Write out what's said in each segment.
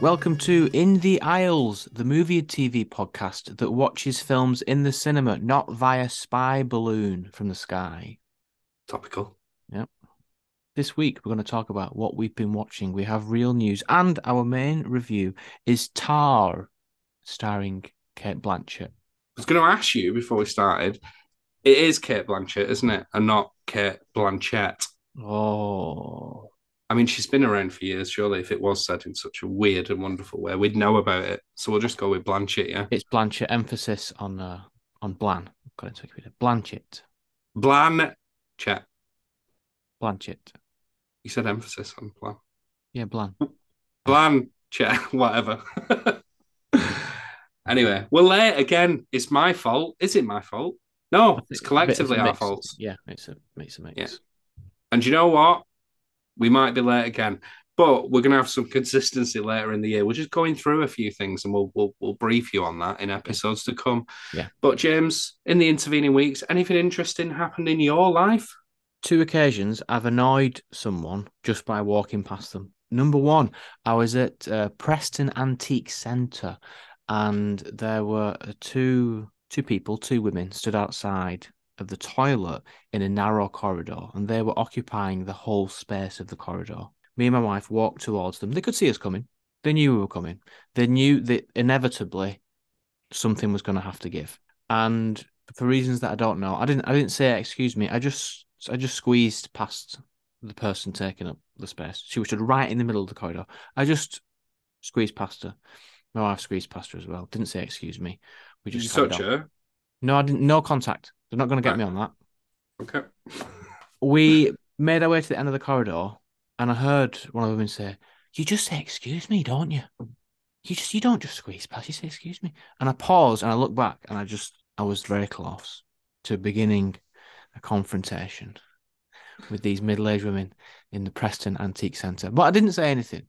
Welcome to In the Aisles, the movie and TV podcast that watches films in the cinema, not via spy balloon from the sky. Topical. Yep. This week, we're going to talk about what we've been watching. We have real news, and our main review is Tar, starring Cate Blanchett. I was going to ask you before we started. It is Cate Blanchett, isn't it? And not Cate Blanchett. Oh, I mean, she's been around for years. Surely, if it was said in such a weird and wonderful way, we'd know about it. So we'll just go with Blanchett, yeah. it's Blanchett. Emphasis on uh, on Blan. Got into Wikipedia. Blanchett. Blanchett. Blanchett. You said emphasis on Blan. Yeah, Blan. Blanchett, whatever. anyway, we're late again. It's my fault. Is it my fault? No, it's collectively Bit of a our faults. Yeah, it's a makes a mix. Yeah. And you know what? We might be late again, but we're going to have some consistency later in the year. We're just going through a few things, and we'll we'll, we'll brief you on that in episodes to come. Yeah. But James, in the intervening weeks, anything interesting happened in your life? Two occasions I've annoyed someone just by walking past them. Number one, I was at uh, Preston Antique Centre, and there were uh, two two people, two women, stood outside of the toilet in a narrow corridor, and they were occupying the whole space of the corridor. Me and my wife walked towards them. They could see us coming. They knew we were coming. They knew that inevitably something was going to have to give. And for reasons that I don't know, I didn't. I didn't say excuse me. I just I just squeezed past the person taking up the space. She was stood right in the middle of the corridor. I just squeezed past her. My wife squeezed past her as well. Didn't say excuse me. We Did just you touch on. her? No, I didn't. No contact. They're not going to get Right. me on that. Okay. We made our way to the end of the corridor, and I heard one of the women say, "You just say excuse me, don't you? You just you don't just squeeze past. You say excuse me." And I paused and I looked back, and I just I was very close to beginning a confrontation with these middle-aged women in the Preston Antique Centre, but I didn't say anything.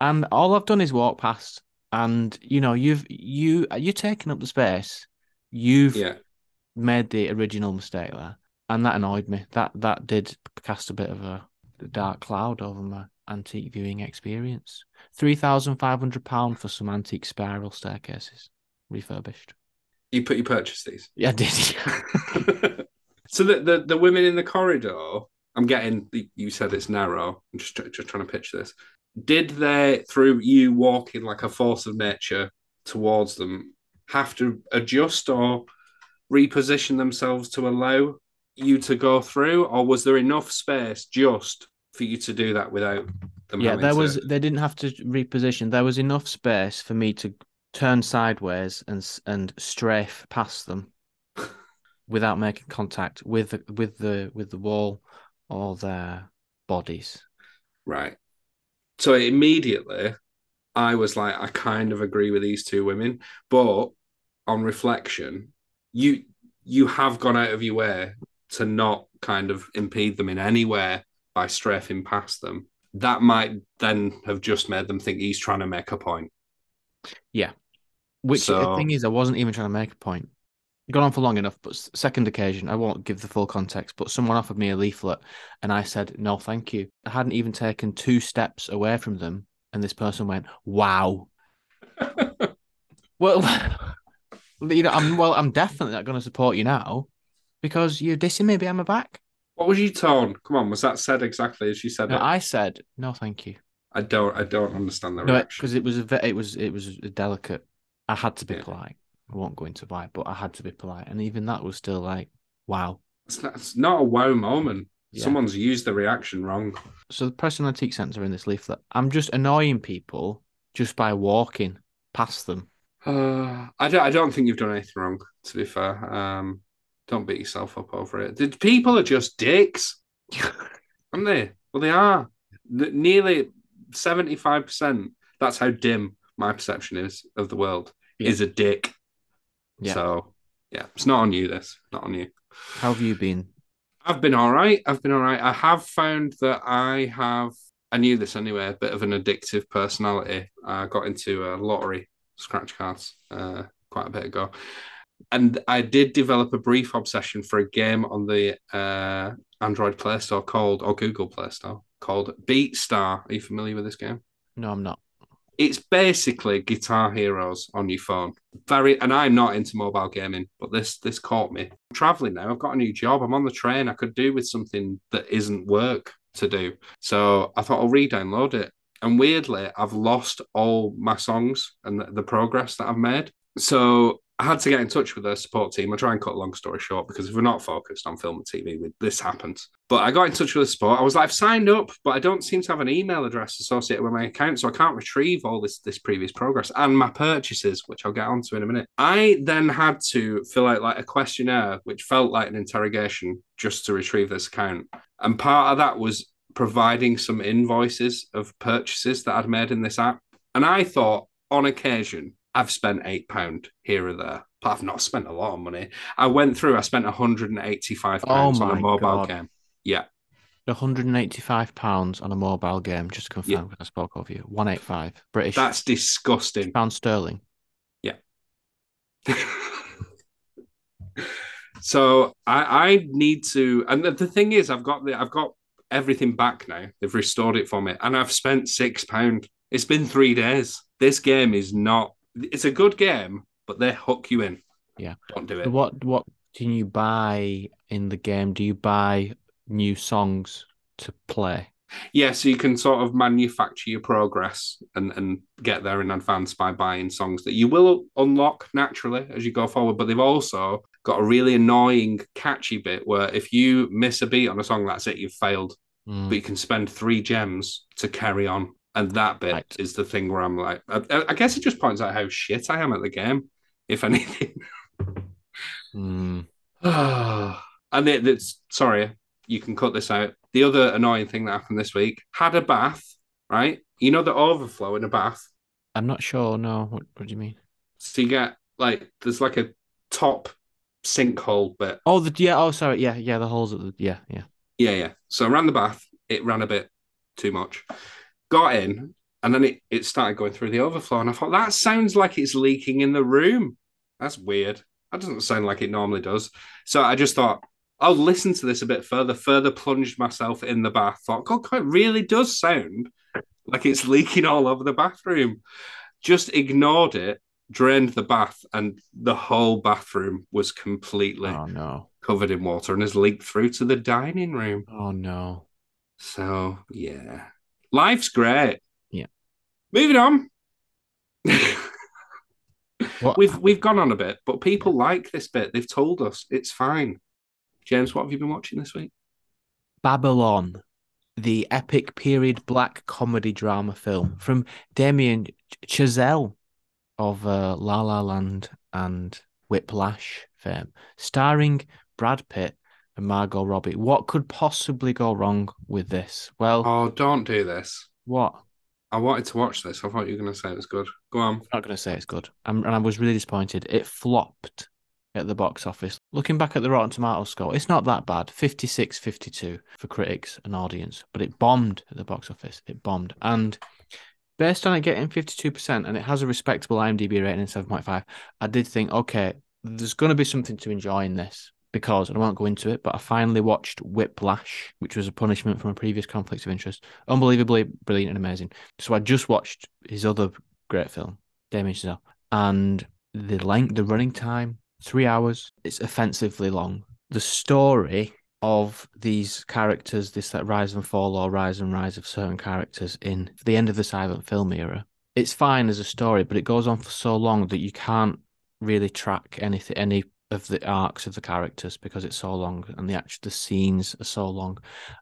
And all I've done is walk past, and you know, you've you you're taking up the space. You've Yeah. made the original mistake there, and that annoyed me. That that did cast a bit of a dark cloud over my antique viewing experience. Three thousand five hundred pound for some antique spiral staircases, refurbished. You put you purchased these. Yeah, I did. so the, the the women in the corridor, I'm getting. You said it's narrow. I'm just just trying to pitch this. Did they, through you walking like a force of nature towards them, have to adjust or reposition themselves to allow you to go through, or was there enough space just for you to do that without them? yeah, there to- was. They didn't have to reposition. There was enough space for me to turn sideways and and strafe past them without making contact with with the with the wall or their bodies. Right. So immediately, I was like, I kind of agree with these two women, but on reflection, you you have gone out of your way to not kind of impede them in any way by strafing past them. That might then have just made them think he's trying to make a point. Yeah. Which the thing is, I wasn't even trying to make a point. Gone on for long enough, but second occasion, I won't give the full context, but someone offered me a leaflet and I said, no, thank you. I hadn't even taken two steps away from them. And this person went, wow. well, you know, I'm, well, I'm definitely not going to support you now because you're dissing me behind my back. What was your tone? Come on, was that said exactly as you said No, it? I said, no, thank you. I don't I don't understand the No, reaction. because it was a it was it was a delicate. I had to be Yeah. polite. I won't go into why, but I had to be polite, and even that was still like, wow. It's not, it's not a wow moment. Yeah. Someone's used the reaction wrong. So the Preston Antique Centre in this leaflet, I'm just annoying people just by walking past them. Uh, I don't. I don't think you've done anything wrong. To be fair, um, don't beat yourself up over it. The people are just dicks, aren't they? Well, they are. Nearly seventy-five percent. That's how dim my perception is of the world. Yeah. Is a dick. Yeah. So, yeah, it's not on you. This not on you. How have you been? I've been all right. I've been all right. I have found that I have. I knew this anyway. A bit of an addictive personality. I got into a lottery scratch cards uh, quite a bit ago. And I did develop a brief obsession for a game on the uh, Android Play Store called, or Google Play Store called Beatstar. Are you familiar with this game? No, I'm not. It's basically Guitar Heroes on your phone. Very, and I'm not into mobile gaming, but this this caught me. I'm traveling now. I've got a new job. I'm on the train. I could do with something that isn't work to do. So I thought I'll re-download it. And weirdly, I've lost all my songs and the, the progress that I've made. So I had to get in touch with the support team. I try and cut a long story short because if we're not focused on film and TV, this happens. But I got in touch with the support. I was like, I've signed up, but I don't seem to have an email address associated with my account, so I can't retrieve all this this previous progress and my purchases, which I'll get onto in a minute. I then had to fill out like a questionnaire, which felt like an interrogation, just to retrieve this account. And part of that was providing some invoices of purchases that I'd made in this app. And I thought, on occasion, I've spent eight pound here or there, but I've not spent a lot of money. I went through. I spent 185 pounds Oh on a mobile God. game. Yeah, 185 pounds on a mobile game. Just to confirm, Yeah. I spoke over you. 185 British that's disgusting. pound sterling. Yeah. so I, I need to, and the, the thing is, I've got the, I've got everything back now. They've restored it for me, and I've spent six pound. It's been three days. This game is not. It's a good game, but they hook you in. Yeah. don't do it. what what can you buy in the game? Do you buy new songs to play? Yeah, so you can sort of manufacture your progress and, and get there in advance by buying songs that you will unlock naturally as you go forward. But they've also got a really annoying, catchy bit where if you miss a beat on a song, that's it, you've failed. Mm. But you can spend three gems to carry on. And that bit Right. is the thing where I'm like, I, I guess it just points out how shit I am at the game, if anything. Mm. and it, it's sorry, you can cut this out. The other annoying thing that happened this week had a bath, right? You know the overflow in a bath. I'm not sure. No, what, what do you mean? So you get like there's like a top sinkhole bit. Oh, the yeah. Oh, sorry. Yeah, yeah. The holes at the yeah, yeah. Yeah, yeah. So around the bath. It ran a bit too much. Got in, and then it, it started going through the overflow. And I thought, that sounds like it's leaking in the room. That's weird. That doesn't sound like it normally does. So I just thought, I'll listen to this a bit further, further plunged myself in the bath. Thought, God, God, it really does sound like it's leaking all over the bathroom. Just ignored it, drained the bath, and the whole bathroom was completely Oh no. covered in water and has leaked through to the dining room. Oh no. So yeah, life's great. Yeah. Moving on. We've we've gone on a bit, but people like this bit. They've told us it's fine. James, what have you been watching this week? Babylon, the epic period black comedy drama film from Damien Chazelle of uh, La La Land and Whiplash fame, starring Brad Pitt and Margot Robbie. What could possibly go wrong with this? Well, Oh, don't do this. what? I wanted to watch this. I thought you were going to say it was good. Go on. I'm not going to say it's good. I'm, and I was really disappointed. It flopped at the box office. Looking back at the Rotten Tomatoes score, it's not that bad 56 52 for critics and audience, but it bombed at the box office. It bombed. And based on it getting 52%, and it has a respectable IMDb rating of 7.5, I did think, okay, there's going to be something to enjoy in this. Because and I won't go into it, but I finally watched Whiplash, which was a punishment from a previous conflict of interest. Unbelievably brilliant and amazing. So I just watched his other great film, Damien Chazelle, and the length, the running time, three hours. It's offensively long. The story of these characters, this like rise and fall or rise and rise of certain characters in the end of the silent film era. It's fine as a story, but it goes on for so long that you can't really track anything, any of the arcs of the characters because it's so long and the actual the scenes are so long.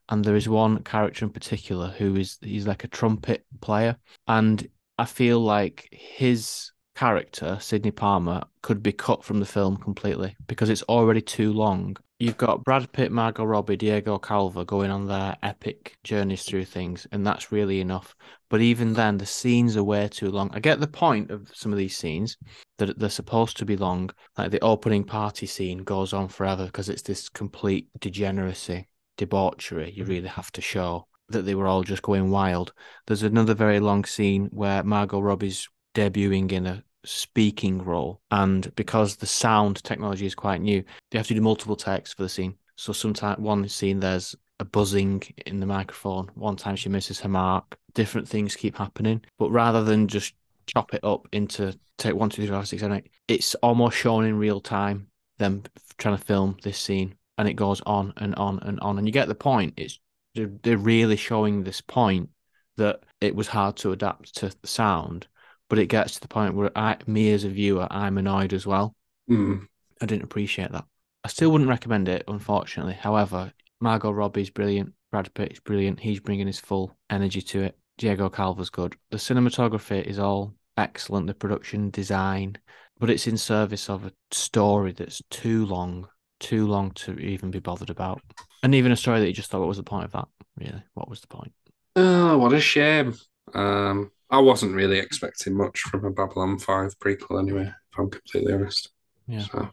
And there is one character in particular who is he's like a trumpet player, and I feel like his character, Sidney Palmer, could be cut from the film completely because it's already too long. You've got Brad Pitt, Margot Robbie, Diego Calva going on their epic journeys through things, and that's really enough. But even then, the scenes are way too long. I get the point of some of these scenes that they're supposed to be long. Like the opening party scene goes on forever because it's this complete degeneracy, debauchery you really have to show that they were all just going wild. There's another very long scene where Margot Robbie's debuting in a speaking role. And because the sound technology is quite new, they have to do multiple takes for the scene. So sometimes one scene there's a buzzing in the microphone. One time she misses her mark. Different things keep happening. But rather than just chop it up into take one, two, three, five, six, seven, eight, it's almost shown in real time. Them trying to film this scene, and it goes on and on and on, and you get the point. It's they're, they're really showing this point that it was hard to adapt to the sound, but it gets to the point where I, me as a viewer, I'm annoyed as well. Mm. I didn't appreciate that. I still wouldn't recommend it, unfortunately. However, Margot Robbie's brilliant. Brad Pitt's brilliant. He's bringing his full energy to it. Diego Calva's good. The cinematography is all excellent. The production design, but it's in service of a story that's too long, too long to even be bothered about. And even a story that you just thought, what was the point of that? Really, what was the point? Oh, what a shame. Um, I wasn't really expecting much from a Babylon 5 prequel anyway, if I'm completely honest. Yeah. So,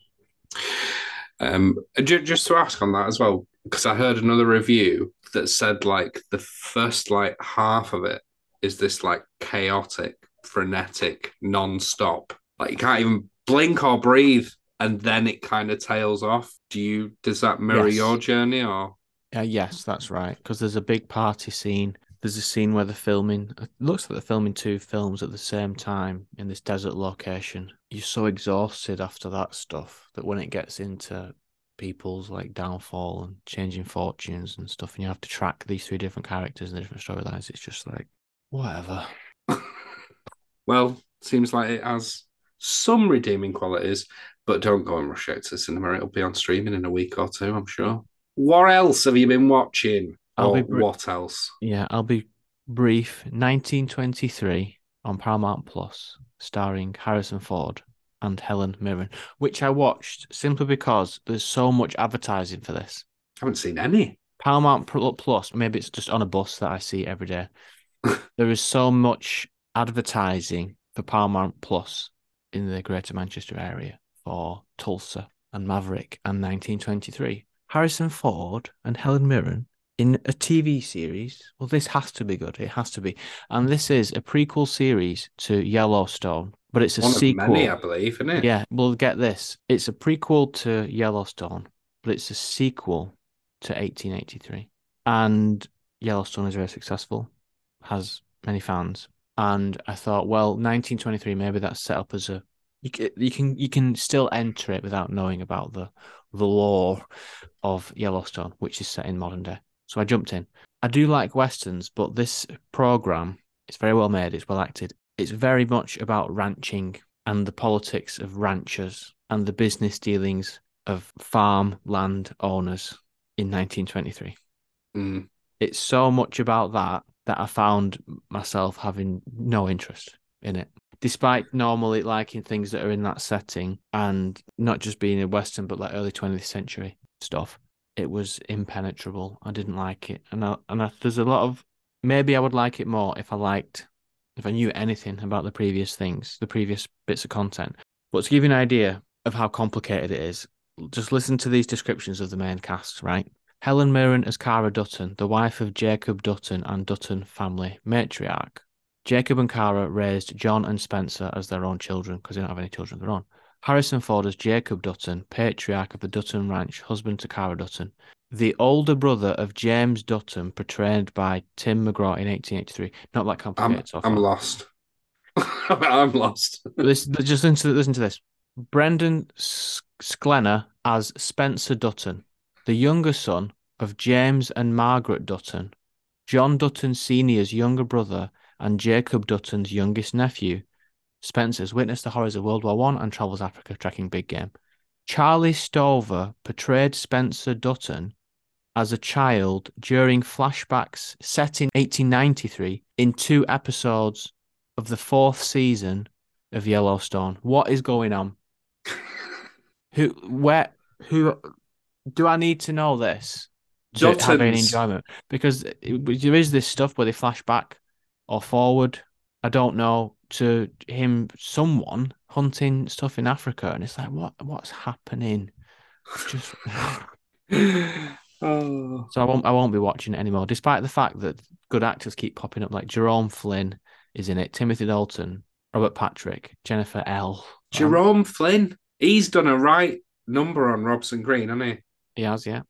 um, just to ask on that as well, because I heard another review that said like the first like half of it is this like chaotic, frenetic, non-stop. Like you can't even blink or breathe, and then it kind of tails off. Do you does that mirror Yes. your journey or Uh, yes, that's right. Because there's a big party scene. There's a scene where they're filming. It looks like they're filming two films at the same time in this desert location. You're so exhausted after that stuff that when it gets into people's like downfall and changing fortunes and stuff, and you have to track these three different characters and the different storylines, it's just like whatever. Well, seems like it has some redeeming qualities, but don't go and rush out to the cinema. It'll be on streaming in a week or two, I'm sure. What else have you been watching? I'll or be br- what else? Yeah, I'll be brief. 1923 on Paramount Plus, starring Harrison Ford and Helen Mirren, which I watched simply because there's so much advertising for this. I haven't seen any. Paramount Plus, maybe it's just on a bus that I see every day. there is so much advertising for Paramount Plus in the Greater Manchester area for Tulsa and Maverick and 1923. Harrison Ford and Helen Mirren in a TV series. Well, this has to be good. It has to be. And this is a prequel series to Yellowstone, but it's a One sequel. many, I believe, isn't it? Yeah, well, get this. It's a prequel to Yellowstone, but it's a sequel to 1883. And Yellowstone is very successful, has many fans. And I thought, well, 1923, maybe that's set up as a you can you can you can still enter it without knowing about the the lore of Yellowstone, which is set in modern day. So I jumped in. I do like westerns, but this program it's very well made. It's well acted. It's very much about ranching and the politics of ranchers and the business dealings of farm land owners in 1923. Mm. It's so much about that that I found myself having no interest in it. Despite normally liking things that are in that setting and not just being a Western, but like early 20th century stuff, it was impenetrable. I didn't like it. And, I, and I, there's a lot of maybe I would like it more if I liked, if I knew anything about the previous things, the previous bits of content. But to give you an idea of how complicated it is, just listen to these descriptions of the main cast, right? Helen Mirren as Cara Dutton, the wife of Jacob Dutton and Dutton family matriarch. Jacob and Cara raised John and Spencer as their own children because they don't have any children of their own. Harrison Ford as Jacob Dutton, patriarch of the Dutton Ranch, husband to Cara Dutton. The older brother of James Dutton, portrayed by Tim McGraw in 1883. Not that I'm, complicated far. I'm lost. I'm lost. This, just listen to, listen to this. Brandon Sklenar as Spencer Dutton, the younger son of James and Margaret Dutton, John Dutton Sr.'s younger brother, and Jacob Dutton's youngest nephew. Spencer's witnessed the horrors of World War One and travels Africa tracking big game. Charlie Stover portrayed Spencer Dutton as a child during flashbacks set in 1893 in two episodes of the fourth season of Yellowstone. What is going on? Who, where, who do I need to know this to have any enjoyment? Because it- there is this stuff where they flash back or forward. I don't know to him, someone hunting stuff in Africa, and it's like, what, what's happening? Just oh. so I won't, I won't be watching it anymore, despite the fact that good actors keep popping up. Like Jerome Flynn is in it, Timothy Dalton, Robert Patrick, Jennifer L. Jerome Flynn. He's done a right number on Robson Green, hasn't he? He has, yeah.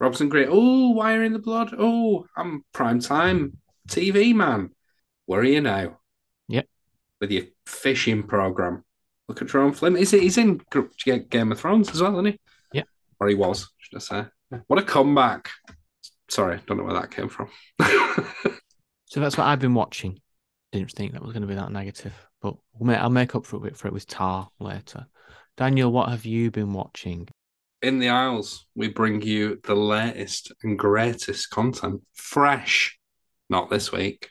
Robson Green. Oh, Wire in the Blood. Oh, I'm prime time TV man. Where are you now? With your fishing program. Look at Jerome Flynn. Is it? He's in Game of Thrones as well, isn't he? Yeah. Or he was, should I say? What a comeback! Sorry, don't know where that came from. so that's what I've been watching. Didn't think that was going to be that negative, but I'll make up for it for it with Tar later. Daniel, what have you been watching? In the Aisles, we bring you the latest and greatest content, fresh. Not this week.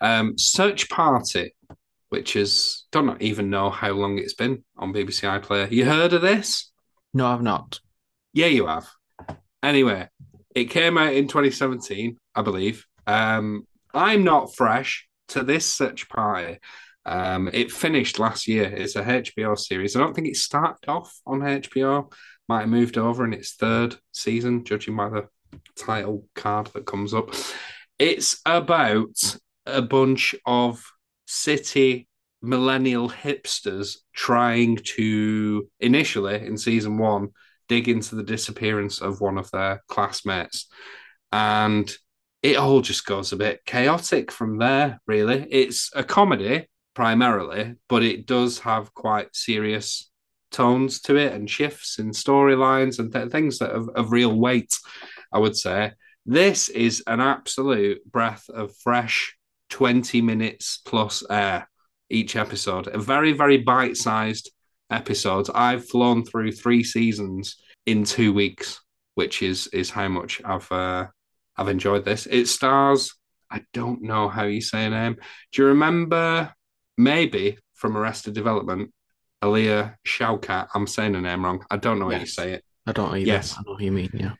Um, Search Party, which is don't even know how long it's been on BBC iPlayer. You heard of this? No, I've not. Yeah, you have. Anyway, it came out in 2017, I believe. Um, I'm not fresh to this search party. Um, it finished last year. It's a HBO series. I don't think it started off on HBO. Might have moved over in its third season, judging by the title card that comes up. It's about a bunch of city millennial hipsters trying to initially in season one dig into the disappearance of one of their classmates. And it all just goes a bit chaotic from there, really. It's a comedy primarily, but it does have quite serious tones to it and shifts in storylines and th- things that have of real weight, I would say. This is an absolute breath of fresh 20 minutes plus air each episode. A very, very bite sized episodes. I've flown through three seasons in two weeks, which is is how much I've uh, I've enjoyed this. It stars. I don't know how you say her name. Do you remember maybe from Arrested Development, Alia Shawkat? I'm saying her name wrong. I don't know yes. how you say it. I don't know. Either. Yes, I know what you mean. Yeah.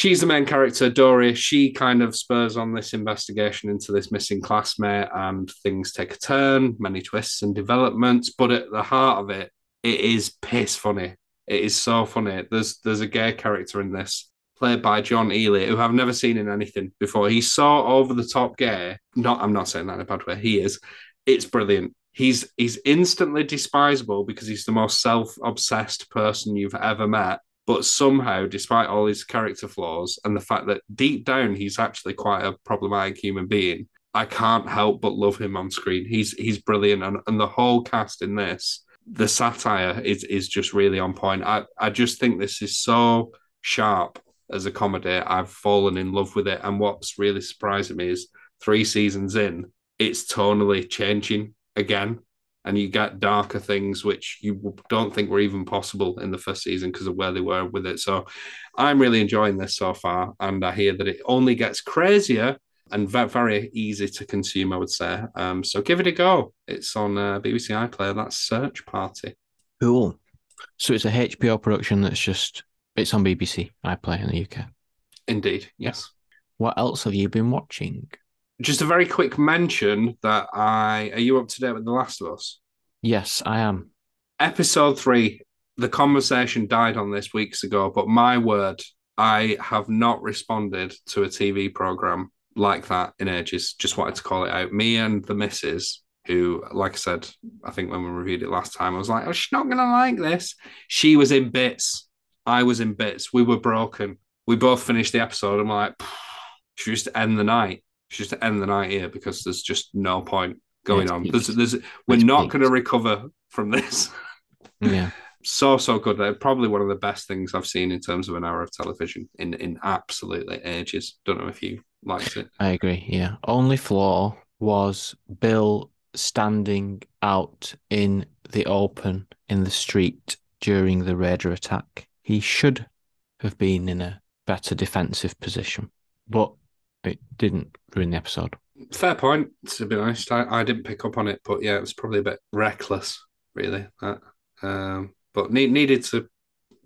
She's the main character, Dory. She kind of spurs on this investigation into this missing classmate, and things take a turn, many twists and developments. But at the heart of it, it is piss funny. It is so funny. There's there's a gay character in this played by John Early, who I've never seen in anything before. He's so over the top gay. Not I'm not saying that in a bad way. He is. It's brilliant. He's he's instantly despisable because he's the most self-obsessed person you've ever met. But somehow, despite all his character flaws and the fact that deep down he's actually quite a problematic human being, I can't help but love him on screen. He's he's brilliant, and, and the whole cast in this the satire is is just really on point. I, I just think this is so sharp as a comedy. I've fallen in love with it. And what's really surprising me is three seasons in, it's tonally changing again. And you get darker things which you don't think were even possible in the first season because of where they were with it. So I'm really enjoying this so far. And I hear that it only gets crazier and very easy to consume, I would say. Um, so give it a go. It's on uh, BBC iPlayer. That's Search Party. Cool. So it's a HBO production that's just it's on BBC iPlayer in the UK. Indeed, yes. What else have you been watching? Just a very quick mention that I are you up to date with The Last of Us? Yes, I am. Episode three. The conversation died on this weeks ago, but my word, I have not responded to a TV program like that in ages. Just wanted to call it out. Me and the missus, who, like I said, I think when we reviewed it last time, I was like, oh, she's not going to like this. She was in bits. I was in bits. We were broken. We both finished the episode. I'm like, should just end the night. Just end the night here because there's just no point going yeah, on. There's, there's, we're not going to recover from this. yeah. So so good. Probably one of the best things I've seen in terms of an hour of television in in absolutely ages. Don't know if you liked it. I agree. Yeah. Only flaw was Bill standing out in the open in the street during the raider attack. He should have been in a better defensive position, but it didn't ruin the episode. Fair point. To be honest, I, I didn't pick up on it, but yeah, it was probably a bit reckless, really. That, um, but need, needed to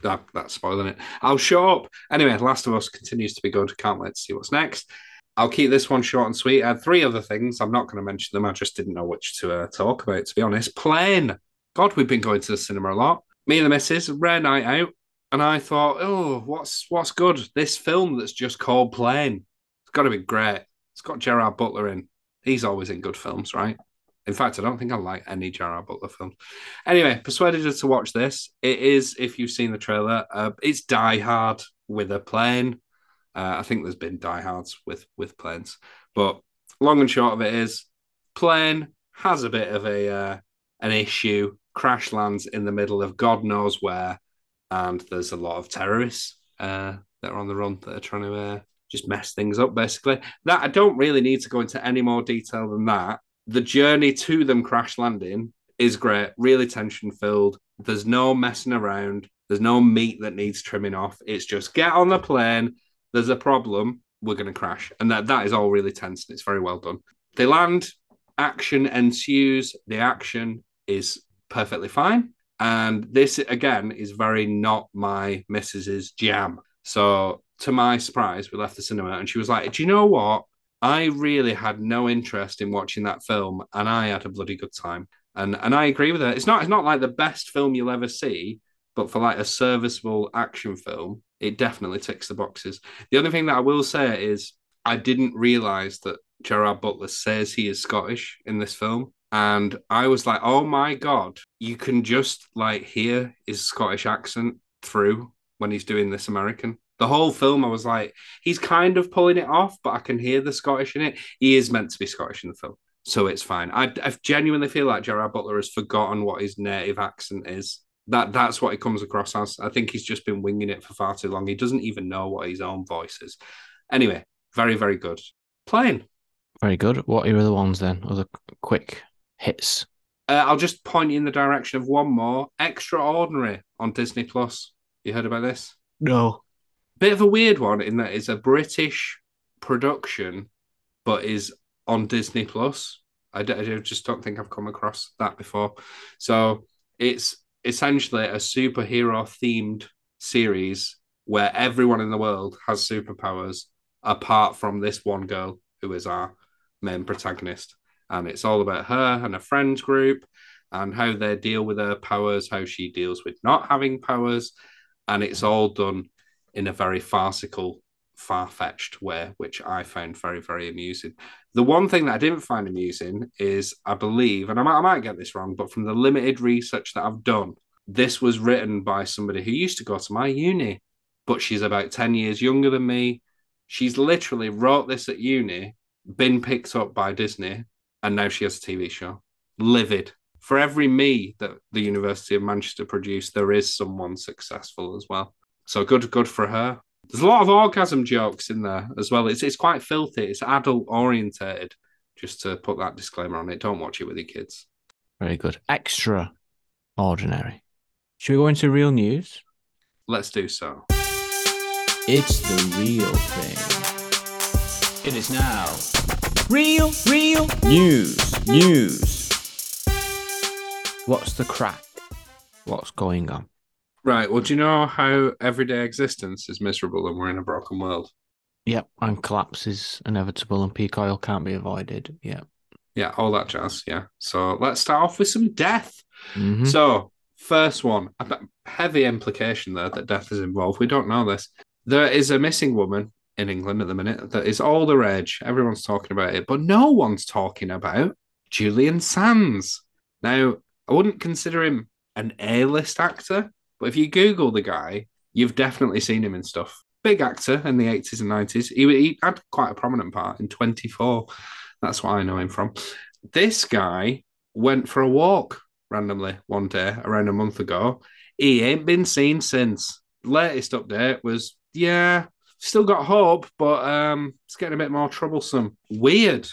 that, that's spoiling it. I'll show up. Anyway, Last of Us continues to be good. Can't wait to see what's next. I'll keep this one short and sweet. I had three other things. I'm not going to mention them. I just didn't know which to uh, talk about, to be honest. Plane. God, we've been going to the cinema a lot. Me and the missus, rare night out. And I thought, oh, what's what's good? This film that's just called Plane. Got to be great. It's got Gerard Butler in. He's always in good films, right? In fact, I don't think I like any Gerard Butler films. Anyway, persuaded us to watch this. It is, if you've seen the trailer, uh, it's Die Hard with a plane. Uh, I think there's been diehards with with planes, but long and short of it is, plane has a bit of a uh, an issue. Crash lands in the middle of God knows where, and there's a lot of terrorists uh, that are on the run that are trying to uh, just mess things up. Basically, that I don't really need to go into any more detail than that. The journey to them crash landing is great, really tension filled. There's no messing around. There's no meat that needs trimming off. It's just get on the plane, there's a problem, we're going to crash. And that, that is all really tense and it's very well done. They land, action ensues, the action is perfectly fine. And this, again, is very not my missus's jam. So, to my surprise, we left the cinema and she was like, Do you know what? I really had no interest in watching that film and I had a bloody good time. And and I agree with her. It's not it's not like the best film you'll ever see, but for like a serviceable action film, it definitely ticks the boxes. The only thing that I will say is I didn't realize that Gerard Butler says he is Scottish in this film. And I was like, oh my God, you can just like hear his Scottish accent through when he's doing this American. The whole film, I was like, he's kind of pulling it off, but I can hear the Scottish in it. He is meant to be Scottish in the film. So it's fine. I, I genuinely feel like Gerard Butler has forgotten what his native accent is that that's what it comes across as. I think he's just been winging it for far too long. He doesn't even know what his own voice is. Anyway, very very good. Playing. Very good. What are your other ones then? Other quick hits. Uh, I'll just point you in the direction of one more. Extraordinary on Disney Plus. You heard about this? No. Bit of a weird one in that it's a British production, but is on Disney Plus. I, d- I just don't think I've come across that before. So it's essentially a superhero themed series where everyone in the world has superpowers apart from this one girl who is our main protagonist. And it's all about her and a friends group and how they deal with her powers, how she deals with not having powers. And it's all done in a very farcical, far fetched way, which I found very, very amusing. The one thing that I didn't find amusing is, I believe, and I might, I might get this wrong, but from the limited research that I've done, this was written by somebody who used to go to my uni, but she's about 10 years younger than me. She's literally wrote this at uni, been picked up by Disney, and now she has a TV show. Livid. For every me that the University of Manchester produced, there is someone successful as well. So good, good for her. There's a lot of orgasm jokes in there as well. It's it's quite filthy. It's adult orientated. Just to put that disclaimer on it, don't watch it with your kids. Very good. Extra ordinary. Should we go into real news? Let's do so. It's the real thing. It is now. Real, real news, news. What's the crack? What's going on? Right. Well, do you know how everyday existence is miserable and we're in a broken world? Yep. And collapse is inevitable and peak oil can't be avoided. Yep. Yeah, all that jazz. Yeah. So let's start off with some death. Mhm. So, first one, a heavy implication there that death is involved. We don't know this. There is a missing woman in England at the minute that is all the rage. Everyone's talking about it, but no one's talking about Julian Sands. Now, I wouldn't consider him an A list actor, but if you Google the guy, you've definitely seen him in stuff. Big actor in the 80s and 90s. He, he had quite a prominent part in 24. That's what I know him from. This guy went for a walk randomly one day around a month ago. He ain't been seen since. Latest update was, yeah, still got hope, but um, it's getting a bit more troublesome. Weird.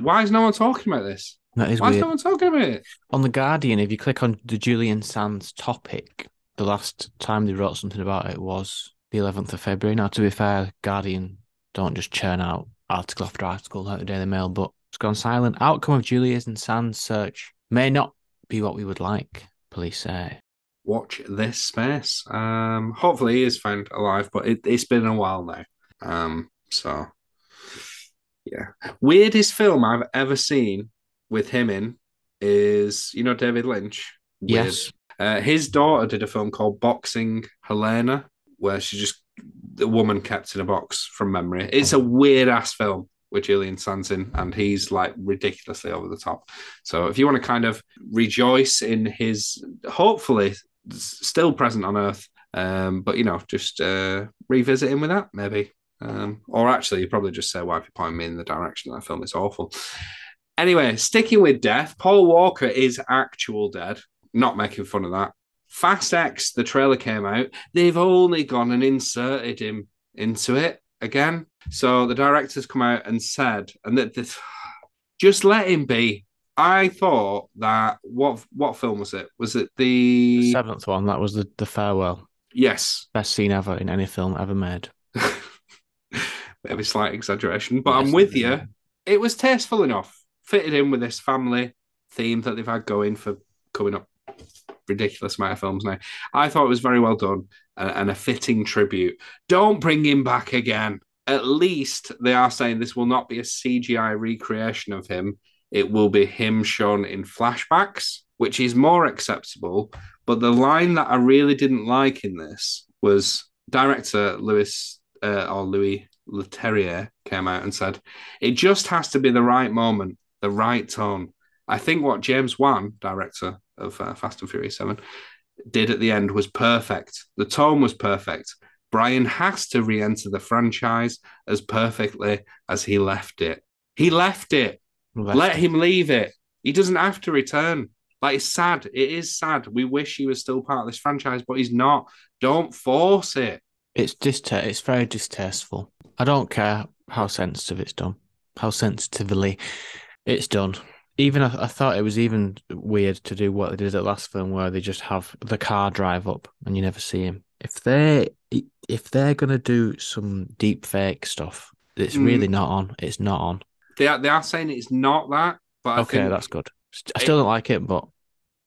Why is no one talking about this? That is Why is no one talking about it? On The Guardian, if you click on the Julian Sands topic, the last time they wrote something about it was the 11th of February. Now, to be fair, Guardian don't just churn out article after article like the Daily Mail, but it's gone silent. Outcome of Julian Sands search may not be what we would like, police say. Watch this space. Um, hopefully he is found alive, but it, it's been a while now. Um, so yeah, weirdest film I've ever seen with him in is you know David Lynch. Weird. Yes. Uh, his daughter did a film called Boxing Helena, where she just the woman kept in a box from memory. It's a weird ass film. with Julian Sands in, and he's like ridiculously over the top. So if you want to kind of rejoice in his hopefully still present on Earth, um, but you know, just uh, revisit him with that maybe. Um, or actually, you probably just say, "Why if you point me in the direction of that film? It's awful." Anyway, sticking with death, Paul Walker is actual dead. Not making fun of that. Fast X, the trailer came out. They've only gone and inserted him into it again. So the director's come out and said, and that this, just let him be. I thought that what what film was it? Was it the, the seventh one? That was the the farewell. Yes, best scene ever in any film ever made. Maybe slight exaggeration, but yes, I'm with you. It was tasteful enough, fitted in with this family theme that they've had going for coming up ridiculous amount of films now. I thought it was very well done and a fitting tribute. Don't bring him back again. At least they are saying this will not be a CGI recreation of him. It will be him shown in flashbacks, which is more acceptable. But the line that I really didn't like in this was director Louis uh, or Louis Leterrier came out and said, "It just has to be the right moment, the right tone." I think what James Wan, director of uh, Fast and Furious Seven, did at the end was perfect. The tone was perfect. Brian has to re enter the franchise as perfectly as he left it. He left it. Left Let it. him leave it. He doesn't have to return. Like, it's sad. It is sad. We wish he was still part of this franchise, but he's not. Don't force it. It's just, it's very distasteful. I don't care how sensitive it's done, how sensitively it's done even I, I, thought it was even weird to do what they did at last film, where they just have the car drive up and you never see him. If they if they're gonna do some deep fake stuff, it's mm. really not on. It's not on. They are they are saying it's not that, but okay, that's good. I still don't like it, but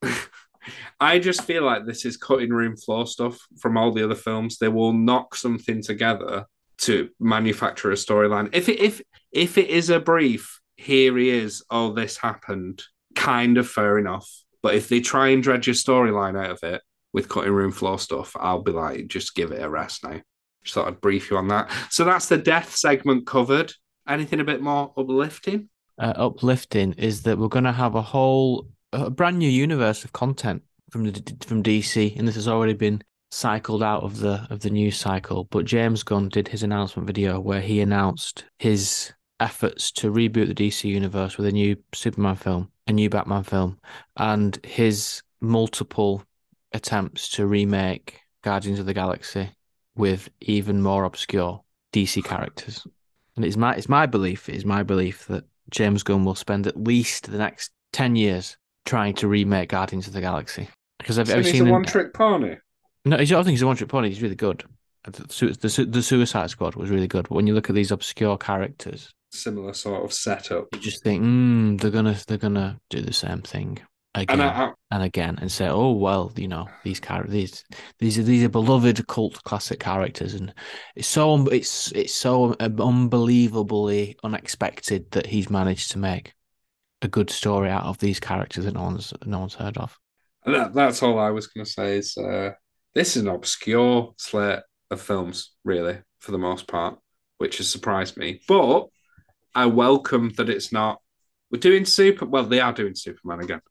I just feel like this is cutting room floor stuff from all the other films. They will knock something together to manufacture a storyline. If it, if if it is a brief here he is, oh, this happened, kind of fair enough. But if they try and dredge a storyline out of it with cutting room floor stuff, I'll be like, just give it a rest now. Just thought I'd brief you on that. So that's the death segment covered. Anything a bit more uplifting? Uh, uplifting is that we're going to have a whole, a brand new universe of content from the, from DC, and this has already been cycled out of the of the news cycle. But James Gunn did his announcement video where he announced his efforts to reboot the DC universe with a new Superman film, a new Batman film, and his multiple attempts to remake Guardians of the Galaxy with even more obscure DC characters. And it's my it's my belief, it is my belief that James Gunn will spend at least the next ten years trying to remake Guardians of the Galaxy. Because I've so ever seen a one trick pony. No, I don't think he's a one trick pony. He's really good. The, the, the Suicide Squad was really good. But when you look at these obscure characters, similar sort of setup. You just think, mm, they're gonna they're gonna do the same thing again and, I, I, and again and say, oh well, you know these characters, these these are these are beloved cult classic characters, and it's so it's it's so unbelievably unexpected that he's managed to make a good story out of these characters that no one's no one's heard of. That, that's all I was going to say. Is uh, this is an obscure slate of films, really, for the most part, which has surprised me, but I welcome that it's not. We're doing super. Well, they are doing Superman again,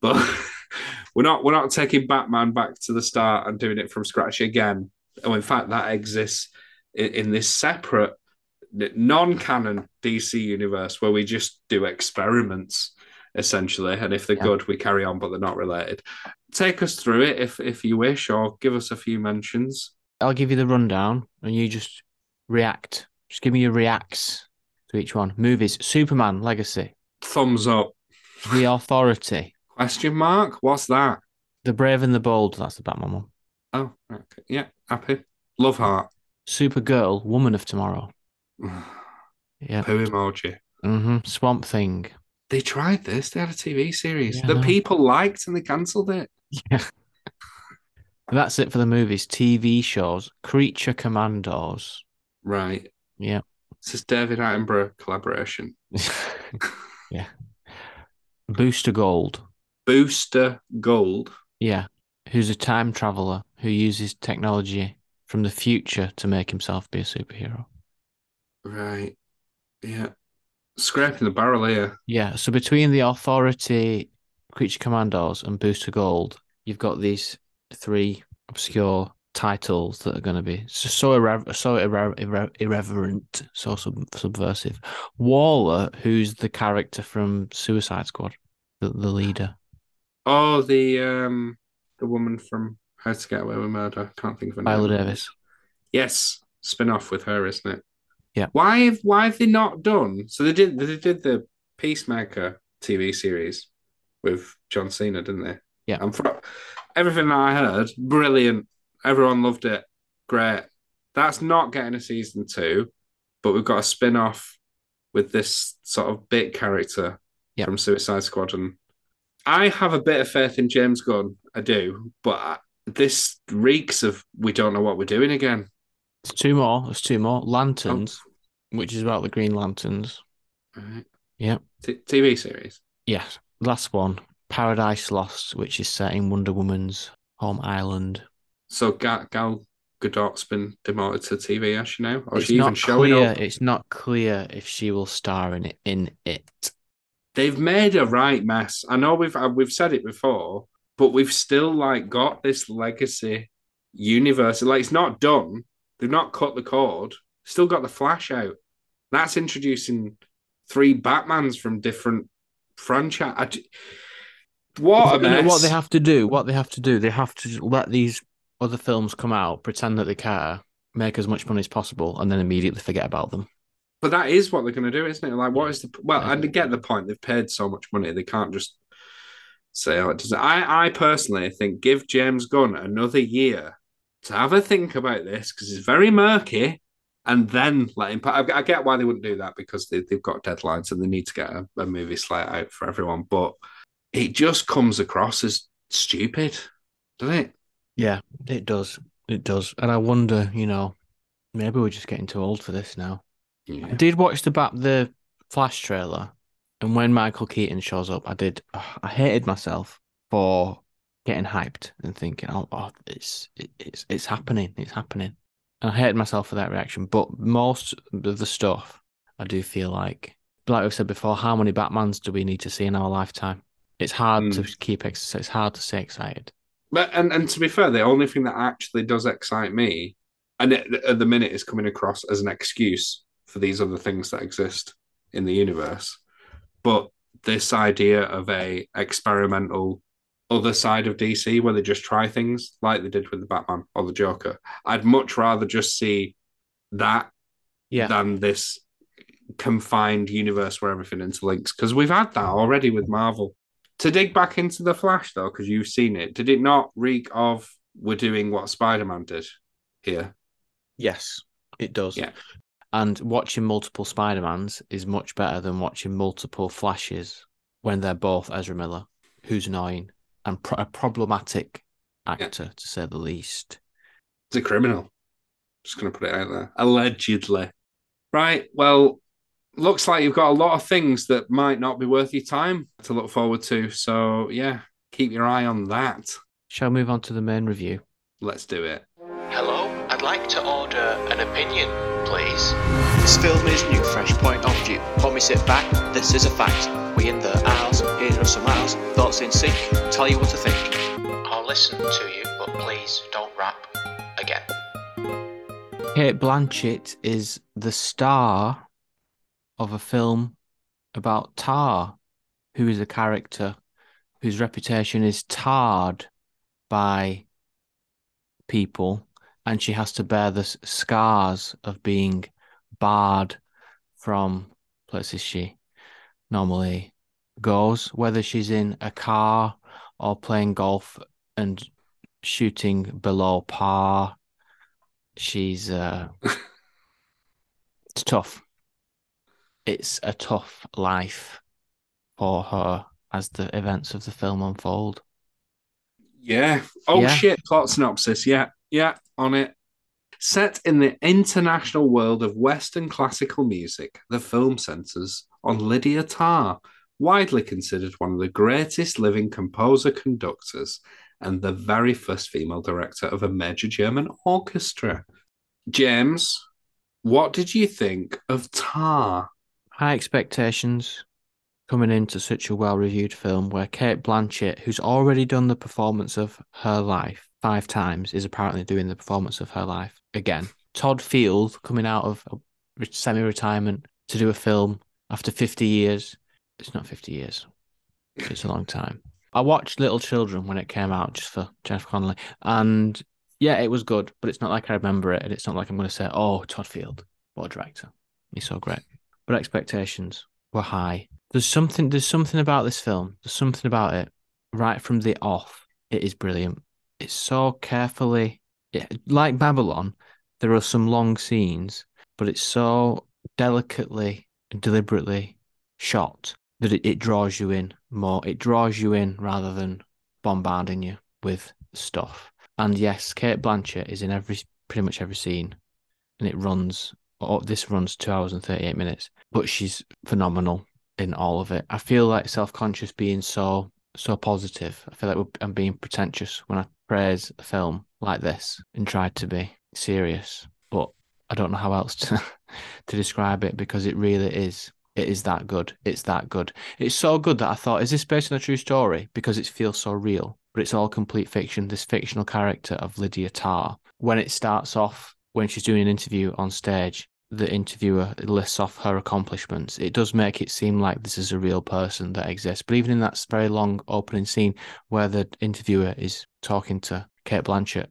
but we're not. We're not taking Batman back to the start and doing it from scratch again. Oh, in fact, that exists in, in this separate, non-canon DC universe where we just do experiments essentially, and if they're yeah. good, we carry on, but they're not related. Take us through it if if you wish, or give us a few mentions. I'll give you the rundown, and you just react. Just give me your reacts to each one. Movies: Superman Legacy. Thumbs up. The Authority. Question mark? What's that? The Brave and the Bold. That's the Batman one. Oh, okay. Yeah, happy. Love Heart. Supergirl, Woman of Tomorrow. yeah. Poo emoji. Mm-hmm. Swamp Thing. They tried this. They had a TV series yeah, that people liked and they cancelled it. Yeah. That's it for the movies. TV shows. Creature Commandos. Right. Yeah. This is David Attenborough collaboration. yeah. Booster Gold. Booster Gold. Yeah. Who's a time traveler who uses technology from the future to make himself be a superhero. Right. Yeah. Scraping the barrel here. Yeah. So between the Authority, Creature Commandos, and Booster Gold, you've got these three obscure titles that are going to be so so, irre- so irre- irre- irreverent, so sub- subversive. Waller, who's the character from Suicide Squad, the, the leader. Oh, the um, the woman from How to Get Away with Murder. Can't think of her Viola name. Davis. Yes, spin off with her, isn't it? Yeah. Why have Why have they not done? So they did. They did the Peacemaker TV series with John Cena, didn't they? Yeah. And for everything that I heard, brilliant. Everyone loved it. Great. That's not getting a season two, but we've got a spin off with this sort of bit character Yeah. from Suicide Squad, and I have a bit of faith in James Gunn. I do, but I, this reeks of we don't know what we're doing again. There's two more. There's two more. Lanterns, oh. which is about the Green Lanterns. Right. Yeah. T- TV series. Yes. Last one. Paradise Lost, which is set in Wonder Woman's home island. So Gal, Gal Gadot's been demoted to TV, as you know, Or it's she even not showing clear. up? It's not clear if she will star in it. In it. They've made a right mess. I know we've uh, we've said it before, but we've still like got this legacy universe. Like it's not done. They've not cut the cord. Still got the Flash out. That's introducing three Batmans from different franchise. What a mess! what they have to do? What they have to do? They have to let these other films come out, pretend that they care, make as much money as possible, and then immediately forget about them. But that is what they're going to do, isn't it? Like, what is the well? I get the point. They've paid so much money, they can't just say, "Oh, it doesn't." I, I personally think give James Gunn another year to have a think about this because it's very murky, and then let him. I, I get why they wouldn't do that because they, they've got deadlines and they need to get a, a movie slate out for everyone. But it just comes across as stupid, doesn't it? Yeah, it does. It does. And I wonder, you know, maybe we're just getting too old for this now. I did watch the back the Flash trailer, and when Michael Keaton shows up, I did. I hated myself for getting hyped and thinking, "Oh, oh it's it, it's it's happening, it's happening." And I hated myself for that reaction. But most of the stuff, I do feel like, like we've said before, how many Batmans do we need to see in our lifetime? It's hard to hmm. keep. Ex- it's hard to stay excited. But and and to be fair, the only thing that actually does excite me, and it, at the minute is coming across as an excuse for these other things that exist in the universe. But this idea of a experimental other side of DC where they just try things like they did with the Batman or the Joker, I'd much rather just see that Yeah. than this confined universe where everything interlinks. Because we've had that already with Marvel. To dig back into the Flash though, because you've seen it, did it not reek of we're doing what Spider Man did here? Yes, it does. Yeah. And watching multiple Spider Mans is much better than watching multiple Flashes when they're both Ezra Miller, who's annoying and pro- a problematic actor, to say the least. It's a criminal. Just gonna put it out there. Allegedly. Right. Well, looks like you've got a lot of things that might not be worth your time to look forward to. So yeah, keep your eye on that. Shall we move on to the main review? Let's do it. Hello, I'd like to order an opinion, please. This film is new, fresh point of view. When we sit back, this is a fact. We in the aisles, here are some aisles, thoughts in sync, tell you what to think. I'll listen to you, but please don't rap again. Cate Blanchett is the star of a film about Tar, who is a character whose reputation is tarred by people, and she has to bear the scars of being barred from places she normally goes, whether she's in a car or playing golf and shooting below par. She's uh it's tough. It's a tough life for her as the events of the film unfold. Yeah. Oh Yeah. shit. Plot synopsis. Yeah. Yeah. On it. Set in the international world of Western classical music, the film centers on Lydia Tarr, widely considered one of the greatest living composer conductors and the very first female director of a major German orchestra. James, what did you think of Tar? High expectations coming into such a well reviewed film where Cate Blanchett, who's already done the performance of her life five times, is apparently doing the performance of her life again. Todd Field coming out of semi retirement to do a film after 50 years. It's not 50 years, it's a long time. I watched Little Children when it came out just for Jennifer Connelly, and yeah, it was good, but it's not like I remember it, and it's not like I'm going to say, "Oh, Todd Field, what a director, he's so great." But expectations were high. There's something. There's something about this film. There's something about it. Right from the off, it is brilliant. It's so carefully, it, like Babylon. There are some long scenes, but it's so delicately and deliberately shot that it, it draws you in more. It draws you in rather than bombarding you with stuff. And yes, Cate Blanchett is in every pretty much every scene, and it runs. Oh, this runs two hours and thirty eight minutes, but she's phenomenal in all of it. I feel like self conscious being so so positive. I feel like I'm being pretentious when I praise a film like this and try to be serious, but I don't know how else to to describe it because it really is it is that good. It's that good. It's so good that I thought, is this based on a true story? Because it feels so real, but it's all complete fiction. This fictional character of Lydia Tarr, when it starts off, when she's doing an interview on stage, the interviewer lists off her accomplishments. It does make it seem like this is a real person that exists. But even in that very long opening scene where the interviewer is talking to Cate Blanchett,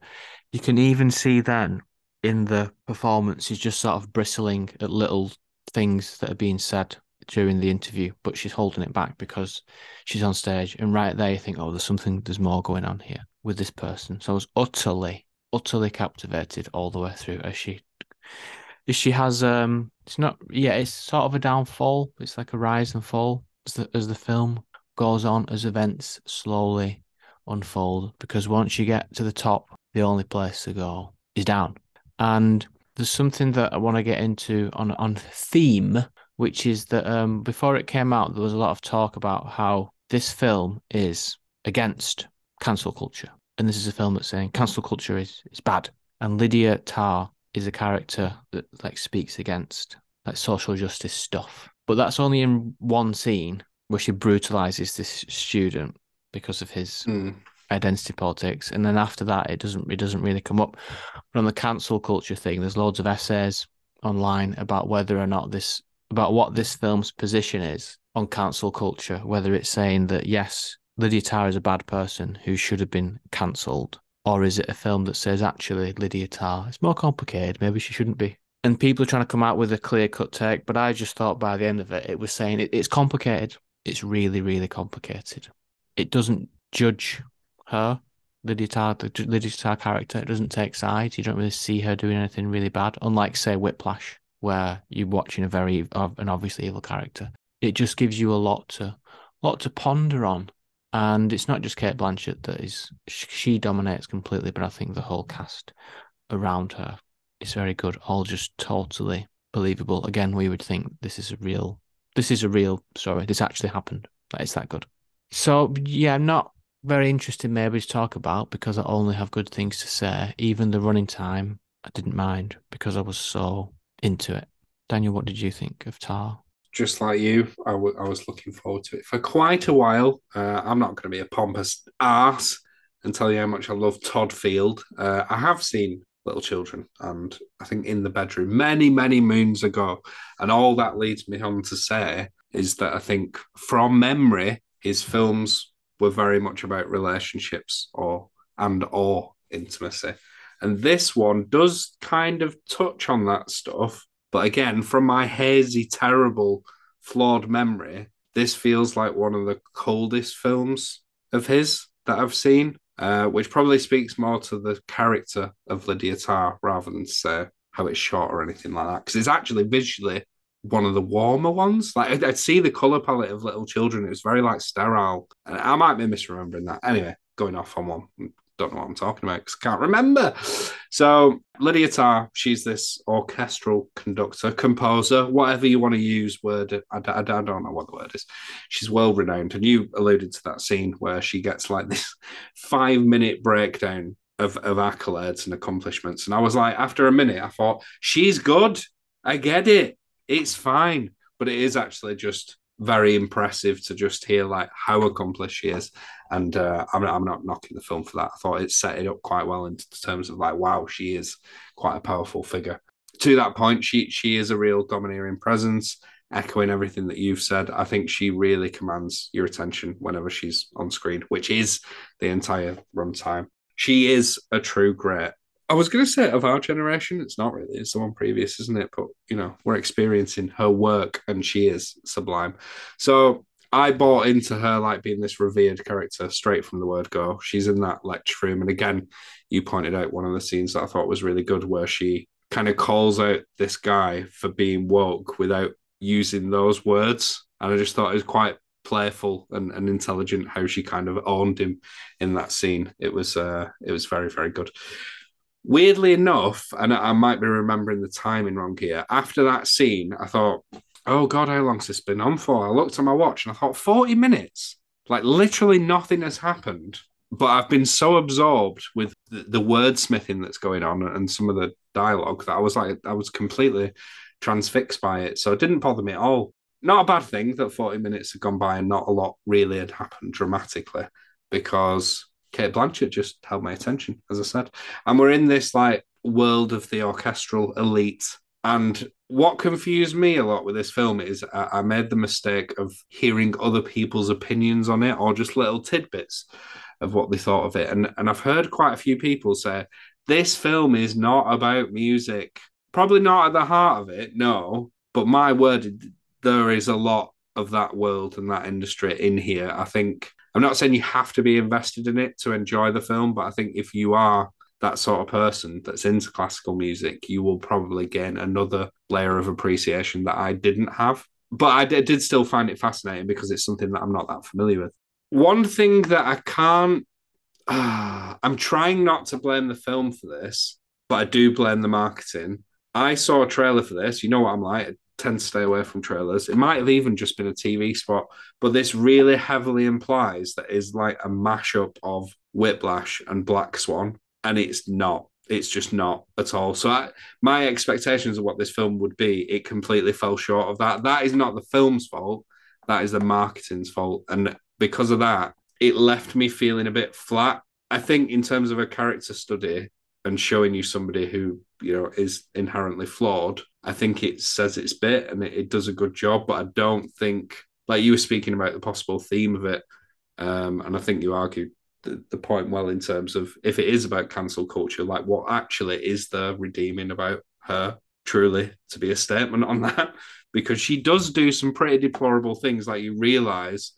you can even see then in the performance, she's just sort of bristling at little things that are being said during the interview, but she's holding it back because she's on stage. And right there, you think, oh, there's something, there's more going on here with this person. So I was utterly, utterly captivated all the way through as she, as she has, um, it's not, yeah, it's sort of a downfall. It's like a rise and fall as the, as the film goes on, as events slowly unfold. Because once you get to the top, the only place to go is down. And there's something that I want to get into on on theme, which is that um, before it came out, there was a lot of talk about how this film is against cancel culture, and this is a film that's saying cancel culture is is bad, and Lydia Tarr is a character that like speaks against like social justice stuff, but that's only in one scene where she brutalizes this student because of his Mm. identity politics, and then after that, it doesn't it doesn't really come up. But on the cancel culture thing, there's loads of essays online about whether or not this about what this film's position is on cancel culture, whether it's saying that yes, Lydia Tarr is a bad person who should have been cancelled, or is it a film that says actually Lydia Tarr it's more complicated, maybe she shouldn't be. And people are trying to come out with a clear cut take, but I just thought by the end of it, it was saying it, it's complicated. It's really, really complicated. It doesn't judge her, Lydia Tarr, the Lydia Tarr character. It doesn't take sides. You don't really see her doing anything really bad, unlike say Whiplash, where you're watching a very an obviously evil character. It just gives you a lot to lot to ponder on, and it's not just Cate Blanchett that is she dominates completely, but I think the whole cast around her is very good. All just totally believable. Again, we would think this is a real this is a real story. This actually happened. Like, it's that good. So yeah, I'm not very interesting maybe to talk about because I only have good things to say. Even the running time, I didn't mind because I was so into it. Daniel, what did you think of Tar? Just like you, I, w- I was looking forward to it for quite a while. Uh, I'm not going to be a pompous ass and tell you how much I love Todd Field. Uh, I have seen Little Children, and I think in the bedroom many, many moons ago. And all that leads me on to say is that I think from memory, his films were very much about relationships or and or intimacy. And this one does kind of touch on that stuff. But again, from my hazy, terrible, flawed memory, this feels like one of the coldest films of his that I've seen, uh, which probably speaks more to the character of Lydia Tarr rather than say how it's shot or anything like that. Because it's actually visually one of the warmer ones. Like I'd, I'd see the color palette of Little Children; it was very like sterile, and I might be misremembering that. Anyway, going off on one, don't know what I'm talking about because I can't remember. So Lydia Tarr, she's this orchestral conductor, composer, whatever you want to use. Word, I, I, I don't know what the word is. She's well renowned, and you alluded to that scene where she gets like this five minute breakdown of, of accolades and accomplishments. And I was like, after a minute, I thought she's good. I get it it's fine. but it is actually just very impressive to just hear like how accomplished she is. And uh, I'm, I'm not knocking the film for that. I thought it set it up quite well in terms of like, wow, she is quite a powerful figure. To that point, she she is a real domineering presence, echoing everything that you've said. I think she really commands your attention whenever she's on screen, which is the entire runtime. She is a true great I was going to say of our generation, it's not really. It's the one previous, isn't it? But you know, we're experiencing her work, and she is sublime. So I bought into her like being this revered character straight from the word go. She's in that lecture room, and again, you pointed out one of the scenes that I thought was really good, where she kind of calls out this guy for being woke without using those words, and I just thought it was quite playful and, and intelligent how she kind of owned him in that scene. It was uh, it was very very good. Weirdly enough, and I might be remembering the timing wrong here, after that scene, I thought, oh God, how long's this been on for? I looked at my watch and I thought, 40 minutes. Like literally nothing has happened. But I've been so absorbed with the, the wordsmithing that's going on and some of the dialogue that I was like, I was completely transfixed by it. So it didn't bother me at all. Not a bad thing that 40 minutes had gone by and not a lot really had happened dramatically because Cate Blanchett just held my attention, as I said. And we're in this like world of the orchestral elite. And what confused me a lot with this film is I, made the mistake of hearing other people's opinions on it or just little tidbits of what they thought of it. And and I've heard quite a few people say this film is not about music. Probably not at the heart of it, no. But my word, there is a lot of that world and that industry in here. I think I'm not saying you have to be invested in it to enjoy the film, but I think if you are that sort of person that's into classical music, you will probably gain another layer of appreciation that I didn't have. But I did, still find it fascinating because it's something that I'm not that familiar with. One thing that I can't, uh, I'm trying not to blame the film for this, but I do blame the marketing. I saw a trailer for this. You know what I'm like tend to stay away from trailers. It might have even just been a TV spot, but this really heavily implies that is like a mashup of Whiplash and Black Swan, and it's not. It's just not at all. So I, my expectations of what this film would be, it completely fell short of that. That is not the film's fault. That is the marketing's fault, and because of that, it left me feeling a bit flat. I think in terms of a character study and showing you somebody who you know is inherently flawed I think it says its bit and it, it, does a good job, but I don't think like you were speaking about the possible theme of it, um, and I think you argued the, point well in terms of if it is about cancel culture, like what actually is the redeeming about her truly to be a statement on that? Because she does do some pretty deplorable things like you realize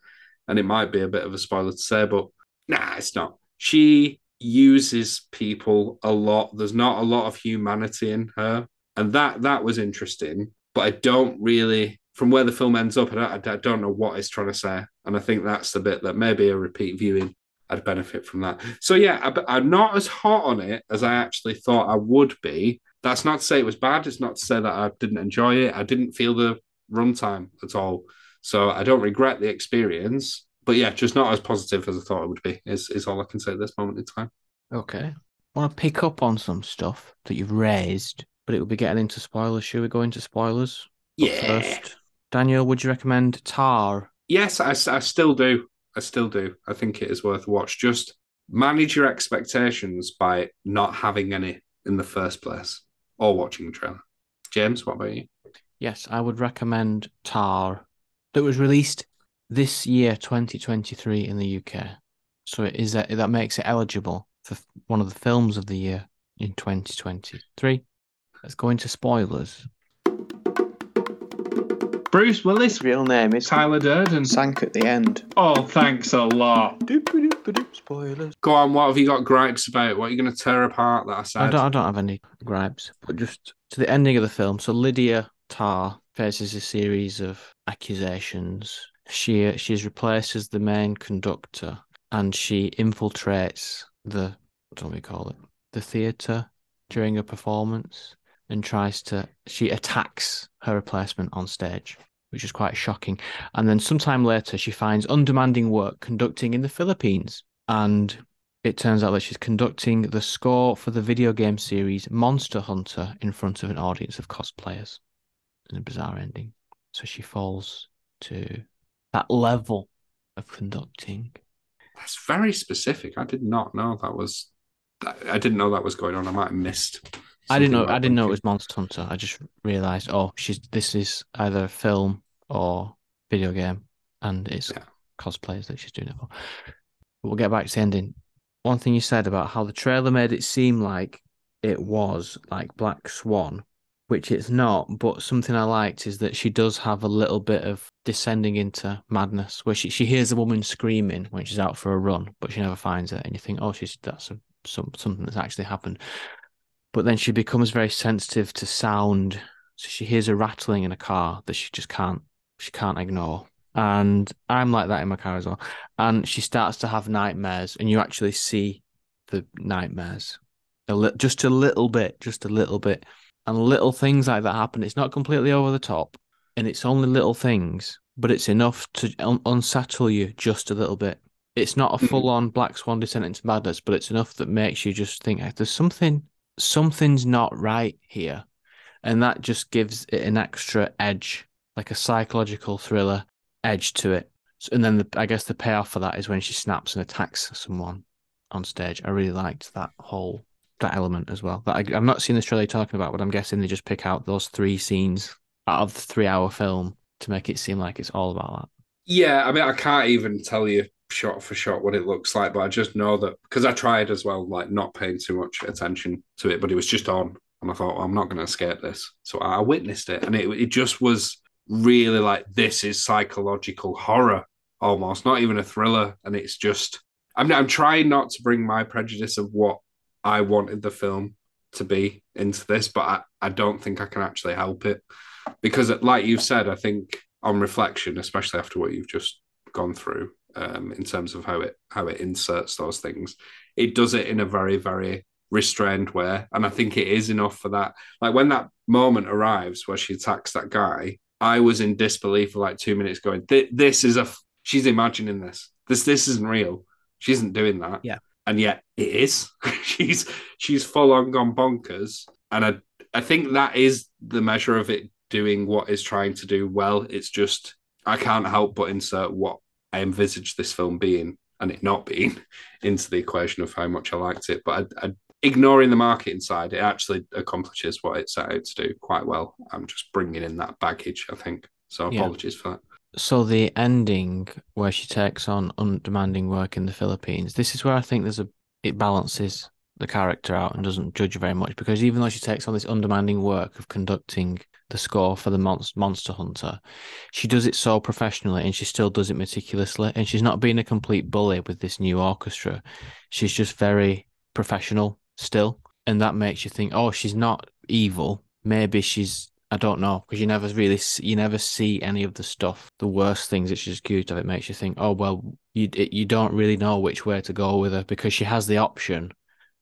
and it might be a bit of a spoiler to say but nah it's not. She uses people a lot. There's not a lot of humanity in her. And that that was interesting. But I don't really, from where the film ends up, I don't, I don't know what it's trying to say, and I think that's the bit that maybe a repeat viewing I'd benefit from that. So yeah, I, am not as hot on it as I actually thought I would be. That's not to say it was bad. It's not to say that I didn't enjoy it. I didn't feel the runtime at all. So I don't regret the experience. But yeah, just not as positive as I thought it would be. Is is all I can say at this moment in time. Okay. I want to pick up on some stuff that you've raised but it will be getting into spoilers. Should we go into spoilers? Yeah. First, Daniel, would you recommend Tar? Yes, I, I still do. I still do. I think it is worth a watch. Just manage your expectations by not having any in the first place or watching the trailer. James, what about you? Yes, I would recommend Tar that was released this year, 2023, in the UK. So it is that that makes it eligible for one of the films of the year in 2023. Let's go into spoilers. Bruce Willis, real name is Tyler Durden. Sank at the end. Oh, thanks a lot. Spoilers. Go on, what have you got gripes about? What are you going to tear apart that I said? I don't, I don't have any gripes, but just to the ending of the film. So Lydia Tar faces a series of accusations. She she is replaced as the main conductor, and she infiltrates the what do we call it? The theatre during a performance and tries to she attacks her replacement on stage which is quite shocking and then sometime later she finds undemanding work conducting in the philippines and it turns out that she's conducting the score for the video game series monster hunter in front of an audience of cosplayers in a bizarre ending So she falls to that level of conducting. That's very specific. I did not know that was. I didn't know that was going on. I might have missed. I didn't know. I didn't know it was Monster Hunter. I just realized, oh, she's this is either a film or video game, and it's Yeah. cosplays that she's doing it for. But we'll get back to the ending. One thing you said about how the trailer made it seem like it was like Black Swan, which it's not. But something I liked is that she does have a little bit of descending into madness, where she, she hears a woman screaming when she's out for a run, but she never finds it, and you think, oh, she's that's a, some something that's actually happened. But then she becomes very sensitive to sound, so she hears a rattling in a car that she just can't she can't ignore. And I'm like that in my car as well. And she starts to have nightmares, and you actually see the nightmares a li- just a little bit, just a little bit, and little things like that happen. It's not completely over the top, and it's only little things, but it's enough to un- unsettle you just a little bit. It's not a Mhm. full on Black Swan descent into madness, but it's enough that makes you just think "Hey, there's something, something's not right here, and that just gives it an extra edge, like a psychological thriller edge to it. So- And then the, I guess the payoff for that is when she snaps and attacks someone on stage. I really liked that whole that element as well. That I, I'm not seeing this trailer talking about, but I'm guessing they just pick out those three scenes out of the three-hour film to make it seem like it's all about that. Yeah, I mean, I can't even tell you shot for shot what it looks like, but I just know that because I tried as well, like not paying too much attention to it, but it was just on, and I thought I'm not going to escape this, so I witnessed it, and it it just was really like this is psychological horror almost, not even a thriller, and it's just I'm I'm trying not to bring my prejudice of what I wanted the film to be into this, but I, I don't think I can actually help it because, like you said, I think on reflection, especially after what you've just gone through, um, in terms of how it how it inserts those things, it does it in a very very restrained way, and I think it is enough for that. Like when that moment arrives where she attacks that guy, I was in disbelief for like two minutes, going, "Th- "This is a f- she's imagining this. This this isn't real. She isn't doing that." Yeah. and yet it is. she's she's full on gone bonkers, and I I think that is the measure of it doing what it's trying to do well. It's just I can't help but insert what I envisaged this film being and it not being into the equation of how much I liked it. But I, I, ignoring the marketing side, it actually accomplishes what it set out to do quite well. I'm just bringing in that baggage, I think. So Yeah. apologies for that. So the ending where she takes on undemanding work in the Philippines, this is where I think there's a it balances the character out and doesn't judge very much because even though she takes on this undemanding work of conducting the score for the mon- Monster Hunter, she does it so professionally and she still does it meticulously and she's not being a complete bully with this new orchestra. She's just very professional still, and that makes you think, oh, she's not evil. Maybe she's I don't know because you never really see, you never see any of the stuff, the worst things that she's accused of. It makes you think, oh well, you you don't really know which way to go with her because she has the option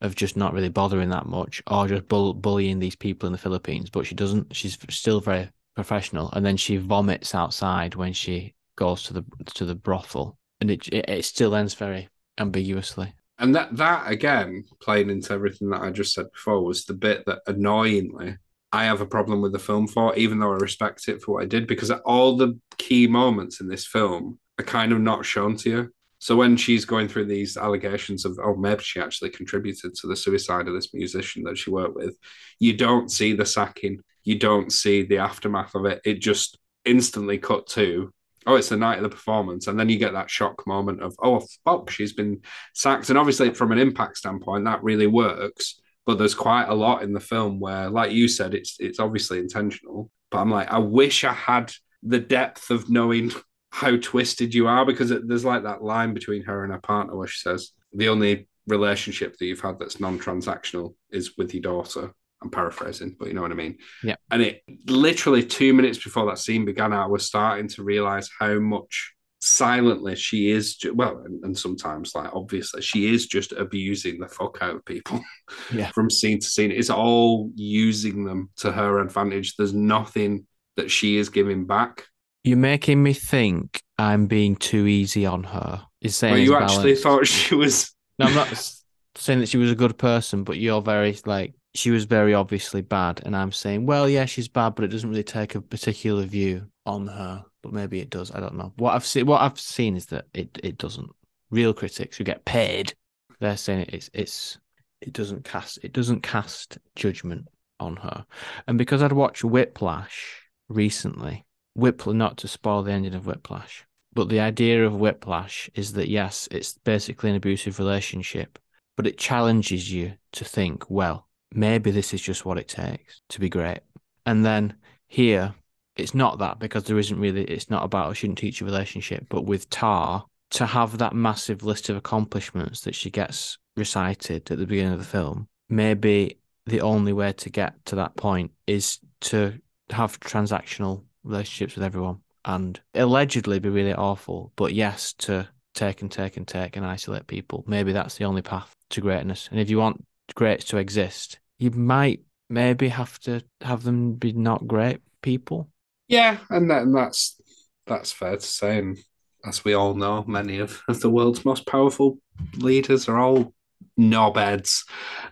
of just not really bothering that much or just bull, bullying these people in the Philippines, but she doesn't. She's still very professional, and then she vomits outside when she goes to the to the brothel, and it it, it still ends very ambiguously. And that that again, playing into everything that I just said before, was the bit that annoyingly I have a problem with the film for, even though I respect it for what I did, because all the key moments in this film are kind of not shown to you. So when she's going through these allegations of, oh, maybe she actually contributed to the suicide of this musician that she worked with, you don't see the sacking, you don't see the aftermath of it. It just instantly cut to, oh, it's the night of the performance, and then you get that shock moment of, oh, fuck, she's been sacked. And obviously, from an impact standpoint, that really works. But there's quite a lot in the film where, like you said, it's it's obviously intentional. But I'm like, I wish I had the depth of knowing how twisted you are because it, there's like that line between her and her partner where she says the only relationship that you've had that's non-transactional is with your daughter. I'm paraphrasing, but you know what I mean. Yeah. And it literally two minutes before that scene began, I was starting to realize how much silently she is well and, and sometimes like obviously she is just abusing the fuck out of people Yeah. from scene to scene it's all using them to her advantage there's nothing that she is giving back You're making me think I'm being too easy on her. Is saying well, you actually balanced. thought she was No, I'm not. saying that she was a good person, but you're very like she was very obviously bad, and I'm saying, well, yeah, she's bad, but it doesn't really take a particular view on her. But maybe it does. I don't know. What I've seen, what I've seen is that it it doesn't. Real critics who get paid, they're saying it's it's it doesn't cast it doesn't cast judgment on her. And because I'd watched Whiplash recently, Whiplash not to spoil the ending of Whiplash, but the idea of Whiplash is that yes, it's basically an abusive relationship, but it challenges you to think, well, maybe this is just what it takes to be great. And then here, it's not that because there isn't really, it's not about a shouldn't teach a relationship, but with Tar, to have that massive list of accomplishments that she gets recited at the beginning of the film, maybe the only way to get to that point is to have transactional relationships with everyone and allegedly be really awful, but yes, to take and take and take and isolate people. Maybe that's the only path to greatness. And if you want greats to exist, you might maybe have to have them be not great people. Yeah, and, that, and that's that's fair to say. And as we all know, many of, of the world's most powerful leaders are all knobheads.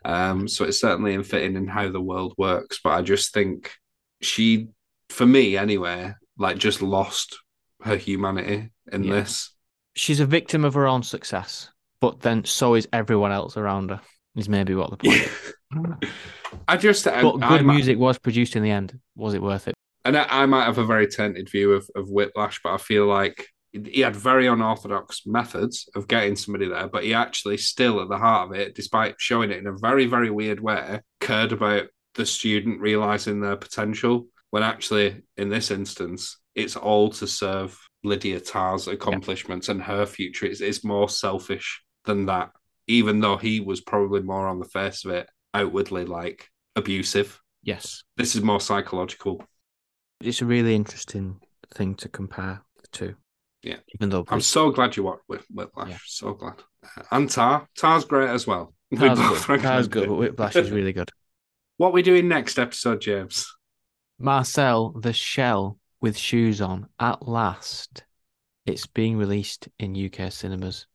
Um, so it's certainly unfitting in how the world works. But I just think she, for me anyway, like just lost her humanity in Yeah. this. She's a victim of her own success, but then so is everyone else around her. Is maybe what the point. is. I just, I, But I good might- music was produced in the end. Was it worth it? and I, I might have a very tainted view of, of Whiplash, but I feel like he had very unorthodox methods of getting somebody there, but he actually still at the heart of it, despite showing it in a very, very weird way, cared about the student realizing their potential. When actually, in this instance, it's all to serve Lydia Tarr's accomplishments and her future. It's, it's more selfish than that, even though he was probably more on the face of it, outwardly like abusive. Yes. This is more psychological. It's a really interesting thing to compare the two. Yeah. Even though I'm so glad you watched Whip- Whiplash. Yeah. So glad. And Tar. Tar's great as well. Tar's both good. Tar's good, it. but Whiplash is really good. What we doing next episode, James? Marcel, the shell with shoes on. At last, it's being released in UK cinemas.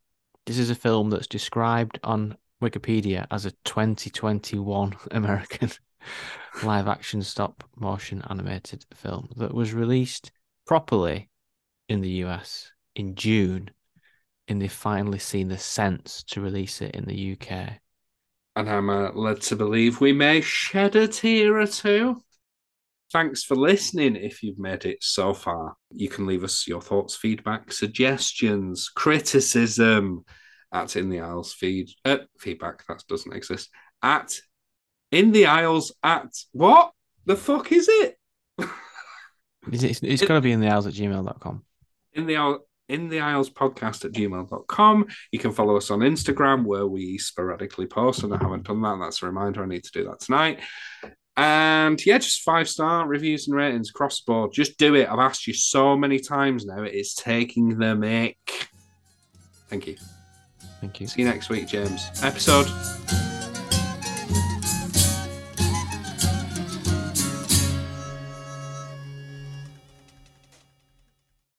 This is a film that's described on Wikipedia as a 2021 American live action stop motion animated film that was released properly in the US in June. And they've finally seen the sense to release it in the UK. And I'm uh, led to believe we may shed a tear or two. Thanks for listening. If you've made it so far, you can leave us your thoughts, feedback, suggestions, criticism at In the Aisles feed uh, feedback that doesn't exist at In the Aisles at what the fuck is it? It's, it's, it's It- got to be in the hours at gmail.com. in the in the Aisles podcast at gmail.com. You can follow us on Instagram where we sporadically post, and I haven't done that. That's a reminder. I need to do that tonight. And yeah, just five star reviews and ratings across the board. Just do it. I've asked you so many times now. It's taking the mic. Thank you. Thank you. See you next week, James. Episode